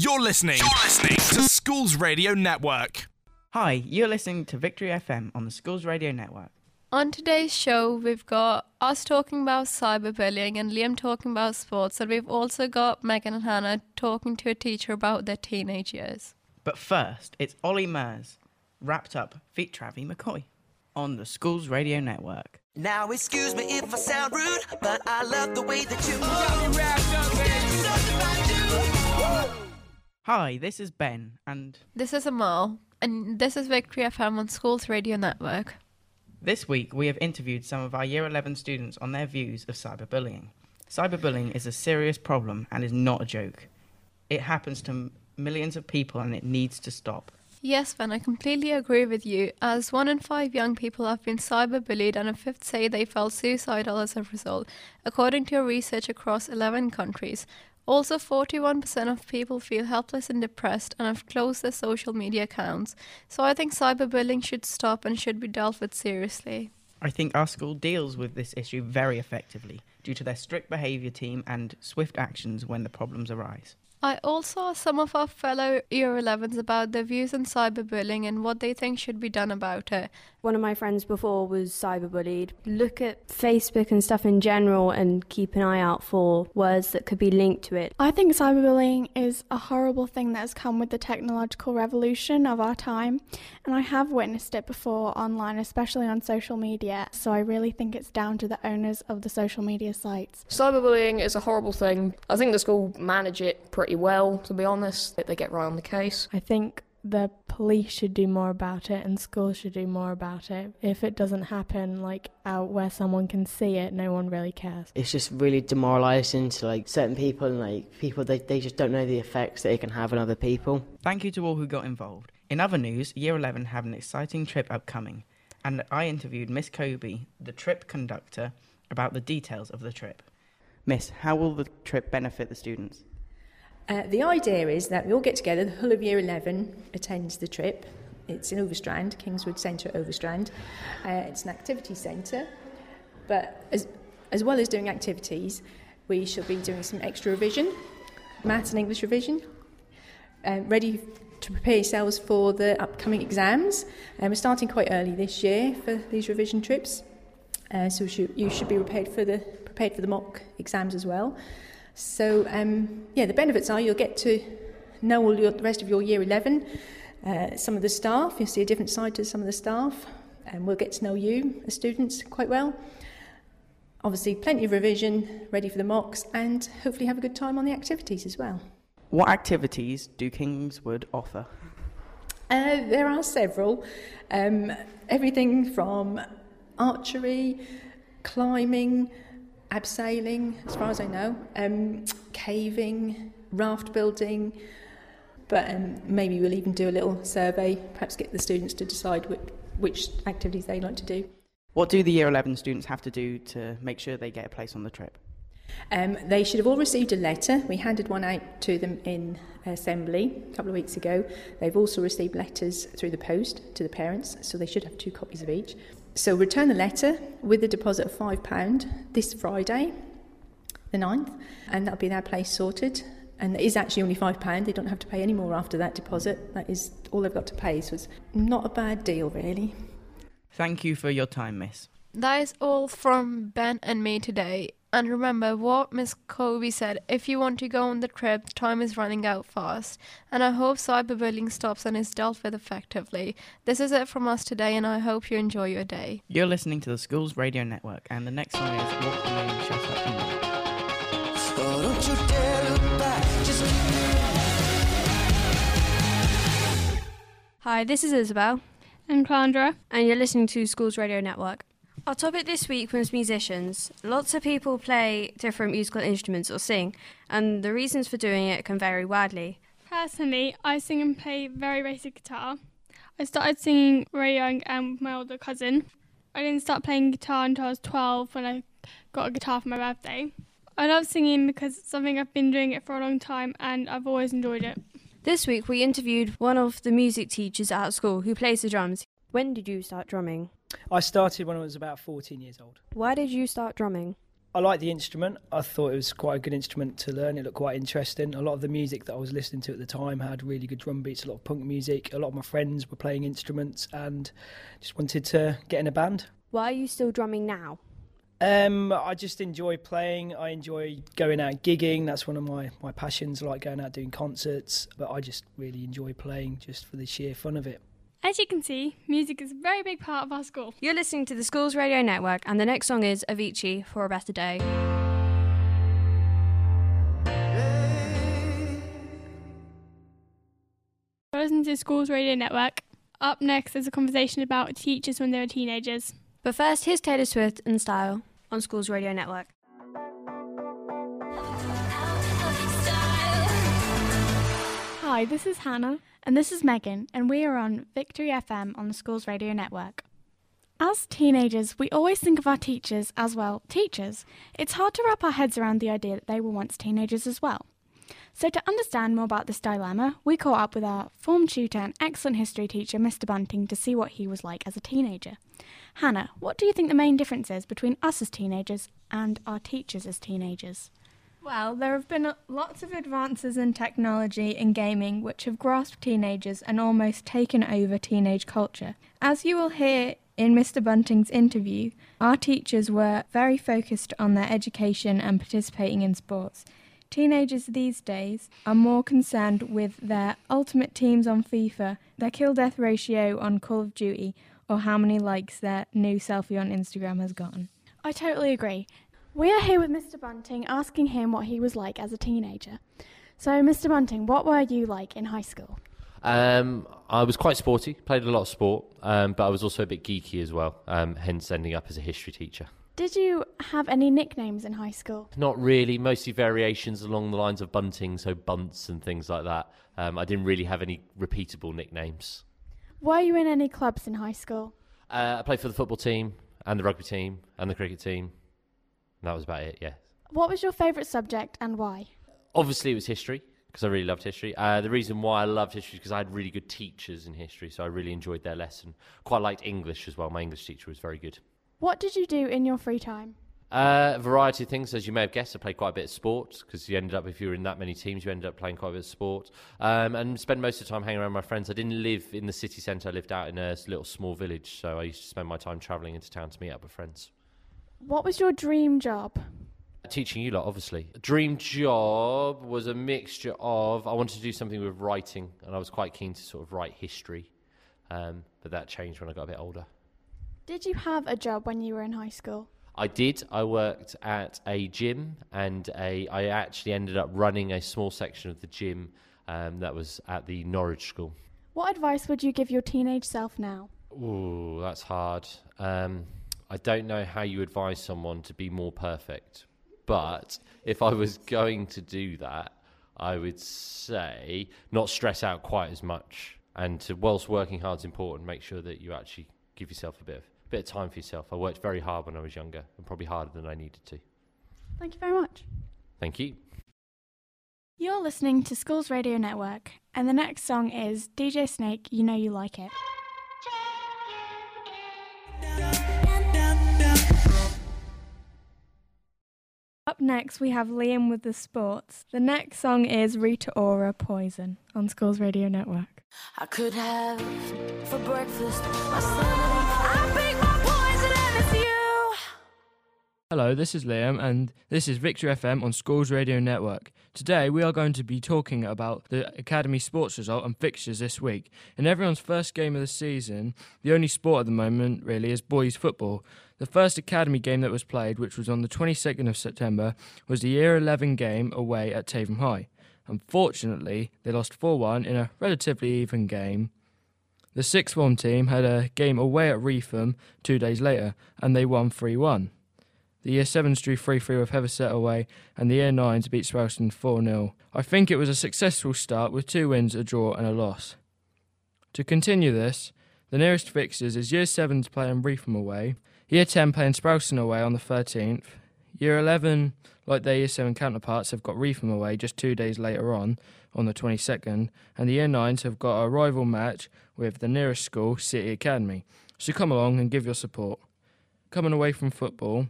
You're listening. You're listening to Schools Radio Network. Hi, you're listening to Victory FM on the Schools Radio Network. On today's show, we've got us talking about cyberbullying and Liam talking about sports, and we've also got Megan and Hannah talking to a teacher about their teenage years. But first, it's Ollie Murs, wrapped up feat Travie McCoy on the Schools Radio Network. Now excuse me if I sound rude, but I love the way that you Hi, this is Ben, and This is Amal, and this is Victory FM on Schools Radio Network. this week we have interviewed some of our Year 11 students on their views of cyberbullying. Cyberbullying is a serious problem and is not a joke. It happens to m- millions of people and it needs to stop. Yes, Ben, I completely agree with you, as one in five young people have been cyberbullied, and a fifth say they felt suicidal as a result, according to your research across 11 countries. Also, 41% of people feel helpless and depressed and have closed their social media accounts. So, I think cyberbullying should stop and should be dealt with seriously. I think our school deals with this issue very effectively due to their strict behaviour team and swift actions when the problems arise. I also asked some of our fellow Year 11s about their views on cyberbullying and what they think should be done about it. One of my friends before was cyberbullied. Look at Facebook and stuff in general and keep an eye out for words that could be linked to it. I think cyberbullying is a horrible thing that has come with the technological revolution of our time, and I have witnessed it before online, especially on social media. So I really think it's down to the owners of the social media sites. Cyberbullying is a horrible thing. I think the school manage it pretty well, to be honest. They get right on the case. I think the police should do more about it and schools should do more about it. If it doesn't happen like out where someone can see it, no one really cares. It's just really demoralising to like certain people and like people they, they just don't know the effects that it can have on other people. Thank you to all who got involved. In other news, Year 11 have an exciting trip upcoming, and I interviewed Miss Kobe, the trip conductor, about the details of the trip. Miss, how will the trip benefit the students? Uh, the idea is that we all get together, the whole of Year 11 attends the trip. It's in Overstrand, Kingswood Centre, Overstrand. Uh, it's an activity centre, but as, as well as doing activities, we shall be doing some extra revision, maths and English revision, uh, ready to prepare yourselves for the upcoming exams. And we're starting quite early this year for these revision trips, uh, so you should, you should be prepared for the prepared for the mock exams as well. So, um, yeah, the benefits are you'll get to know all your, the rest of your year 11, uh, some of the staff, you'll see a different side to some of the staff, and we'll get to know you as students quite well. Obviously, plenty of revision, ready for the mocks, and hopefully have a good time on the activities as well. What activities do Kingswood offer? Uh, there are several. Um, everything from archery, climbing, abseiling, as far as I know, um, caving, raft building. But um, maybe we'll even do a little survey, perhaps get the students to decide which, which activities they like to do. What do the Year 11 students have to do to make sure they get a place on the trip? Um, they should have all received a letter. We handed one out to them in assembly a couple of weeks ago. They've also received letters through the post to the parents, so they should have two copies of each. So return the letter with a deposit of £5 this Friday, the 9th, and that'll be their place sorted. And it is actually only £5. They don't have to pay any more after that deposit. That is all they've got to pay, so it's not a bad deal, really. Thank you for your time, Miss. That is all from Ben and me today. And remember what Miss Kobe said if you want to go on the trip, time is running out fast. And I hope cyberbullying stops and is dealt with effectively. This is it from us today, and I hope you enjoy your day. You're listening to the Schools Radio Network, and the next song is Walk the Moon, Shut Up and Wait. Don't you dare look back, just Hi, this is Isabel. And Clandra. And you're listening to Schools Radio Network. Our topic this week was musicians. Lots of people play different musical instruments or sing, and the reasons for doing it can vary widely. Personally, I sing and play very basic guitar. I started singing very young and with my older cousin. I didn't start playing guitar until I was 12 when I got a guitar for my birthday. I love singing because it's something I've been doing it for a long time and I've always enjoyed it. This week we interviewed one of the music teachers at school who plays the drums. When did you start drumming? I started when I was about 14 years old. Why did you start drumming? I liked the instrument. I thought it was quite a good instrument to learn. It looked quite interesting. A lot of the music that I was listening to at the time had really good drum beats, a lot of punk music. A lot of my friends were playing instruments and just wanted to get in a band. Why are you still drumming now? Um, I just enjoy playing. I enjoy going out gigging. That's one of my, my passions. I like going out doing concerts. But I just really enjoy playing just for the sheer fun of it. As you can see, music is a very big part of our school. You're listening to the Schools Radio Network, and the next song is Avicii for a Better Day. You're listening to the Schools Radio Network. Up next is a conversation about teachers when they were teenagers. But first, here's Taylor Swift and Style on Schools Radio Network. Hi, this is Hannah. And this is Megan, and we are on Victory FM on the Schools Radio Network. As teenagers, we always think of our teachers as, well, teachers. It's hard to wrap our heads around the idea that they were once teenagers as well. So, to understand more about this dilemma, we caught up with our form tutor and excellent history teacher, Mr. Bunting, to see what he was like as a teenager. Hannah, what do you think the main difference is between us as teenagers and our teachers as teenagers? Well, there have been lots of advances in technology and gaming which have grasped teenagers and almost taken over teenage culture. As you will hear in Mr. Bunting's interview, our teachers were very focused on their education and participating in sports. Teenagers these days are more concerned with their ultimate teams on FIFA, their kill death ratio on Call of Duty, or how many likes their new selfie on Instagram has gotten. I totally agree. We are here with Mr. Bunting asking him what he was like as a teenager. So, Mr. Bunting, what were you like in high school? Um, I was quite sporty, played a lot of sport, um, but I was also a bit geeky as well, um, hence ending up as a history teacher. Did you have any nicknames in high school? Not really, mostly variations along the lines of bunting, so bunts and things like that. Um, I didn't really have any repeatable nicknames. Were you in any clubs in high school? Uh, I played for the football team and the rugby team and the cricket team. That was about it, yeah. What was your favourite subject and why? Obviously, it was history because I really loved history. Uh, the reason why I loved history is because I had really good teachers in history, so I really enjoyed their lesson. Quite liked English as well. My English teacher was very good. What did you do in your free time? Uh, a variety of things, as you may have guessed. I played quite a bit of sport because you ended up, if you were in that many teams, you ended up playing quite a bit of sport. Um, and spent most of the time hanging around my friends. I didn't live in the city centre. I lived out in a little small village, so I used to spend my time travelling into town to meet up with friends. What was your dream job? Teaching you lot, obviously. Dream job was a mixture of I wanted to do something with writing, and I was quite keen to sort of write history, um, but that changed when I got a bit older. Did you have a job when you were in high school? I did. I worked at a gym, and a I actually ended up running a small section of the gym um, that was at the Norwich School. What advice would you give your teenage self now? Ooh, that's hard. Um, I don't know how you advise someone to be more perfect, but if I was going to do that, I would say not stress out quite as much, and to, whilst working hard is important, make sure that you actually give yourself a bit of bit of time for yourself. I worked very hard when I was younger, and probably harder than I needed to. Thank you very much. Thank you. You're listening to Schools Radio Network, and the next song is DJ Snake, You Know You Like It. Next, we have Liam with the sports. The next song is Rita Ora Poison on Schools Radio Network. I could have for breakfast my I pick my poison and it's you. Hello, this is Liam, and this is Victory FM on Schools Radio Network. Today, we are going to be talking about the Academy sports result and fixtures this week. In everyone's first game of the season, the only sport at the moment, really, is boys' football. The first Academy game that was played, which was on the 22nd of September, was the Year 11 game away at Taverham High. Unfortunately, they lost 4 1 in a relatively even game. The sixth form team had a game away at Reepham two days later, and they won 3 1. The Year 7s drew 3 3 with Hethersett away, and the Year 9s beat Sprowston 4 0. I think it was a successful start with two wins, a draw, and a loss. To continue this, the nearest fixtures is Year 7s playing Reepham away, Year 10 playing Sprowston away on the 13th, Year 11, like their Year 7 counterparts, have got Reepham away just two days later on, on the 22nd, and the Year 9s have got a rival match with the nearest school, City Academy. So come along and give your support. Coming away from football,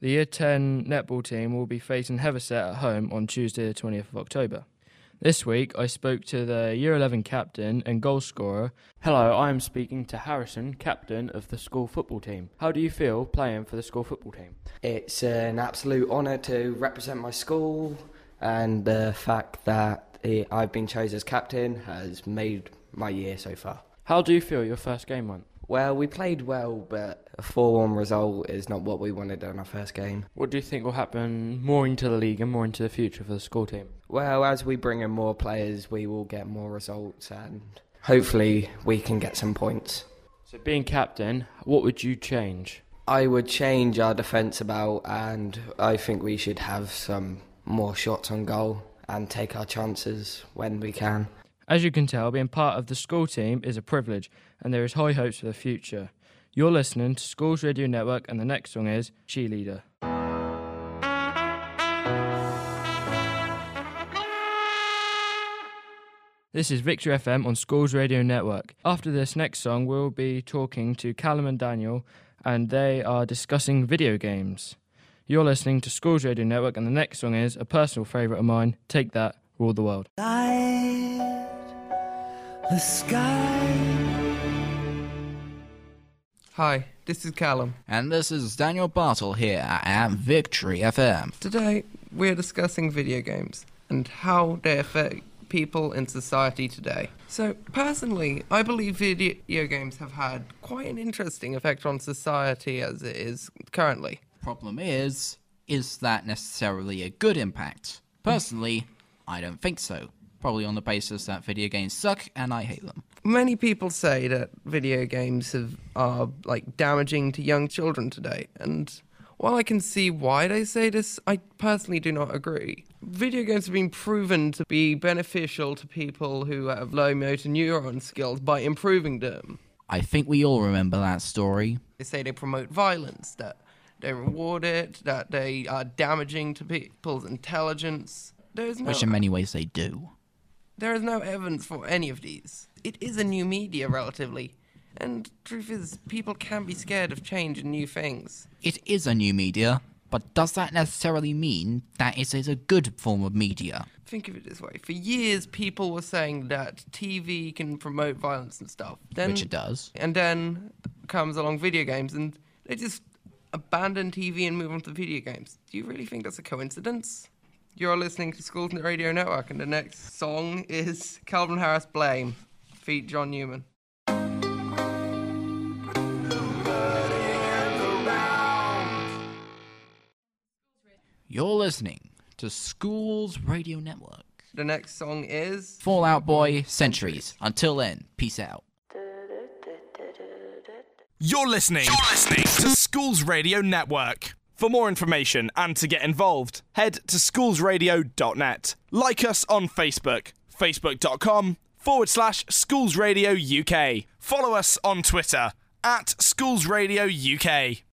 The Year 10 netball team will be facing Hethersett at home on Tuesday, the 20th of October. This week, I spoke to the Year 11 captain and goal scorer. Hello, I am speaking to Harrison, captain of the school football team. How do you feel playing for the school football team? It's an absolute honour to represent my school, and the fact that I've been chosen as captain has made my year so far. How do you feel your first game went? Well, we played well, but a 4 1 result is not what we wanted on our first game. What do you think will happen more into the league and more into the future for the school team? Well, as we bring in more players, we will get more results, and hopefully, we can get some points. So, being captain, what would you change? I would change our defence about, and I think we should have some more shots on goal and take our chances when we can. As you can tell, being part of the school team is a privilege, and there is high hopes for the future. You're listening to Schools Radio Network, and the next song is Cheerleader. This is Victory FM on Schools Radio Network. After this next song, we'll be talking to Callum and Daniel, and they are discussing video games. You're listening to Schools Radio Network, and the next song is a personal favourite of mine Take That, Rule the World. Light the sky. Hi, this is Callum. And this is Daniel Bartle here at Victory FM. Today, we're discussing video games and how they affect people in society today. So, personally, I believe video games have had quite an interesting effect on society as it is currently. Problem is, is that necessarily a good impact? Personally, I don't think so. Probably on the basis that video games suck and I hate them. Many people say that video games have, are like damaging to young children today, and while I can see why they say this, I personally do not agree. Video games have been proven to be beneficial to people who have low motor neuron skills by improving them. I think we all remember that story. They say they promote violence, that they reward it, that they are damaging to people's intelligence. There's no Which in many ways they do. There is no evidence for any of these. It is a new media, relatively. And truth is, people can be scared of change and new things. It is a new media, but does that necessarily mean that it is a good form of media? Think of it this way. For years, people were saying that TV can promote violence and stuff. Then, Which it does. And then comes along video games, and they just abandon TV and move on to video games. Do you really think that's a coincidence? You're listening to Schools Radio Network, and the next song is Calvin Harris Blame, feat John Newman. You're listening to Schools Radio Network. The next song is Fall Out Boy Centuries. Until then, peace out. You're listening. You're listening to Schools Radio Network. For more information and to get involved, head to schoolsradio.net. Like us on Facebook, facebook.com forward slash Schools Radio UK. Follow us on Twitter at Schools Radio UK.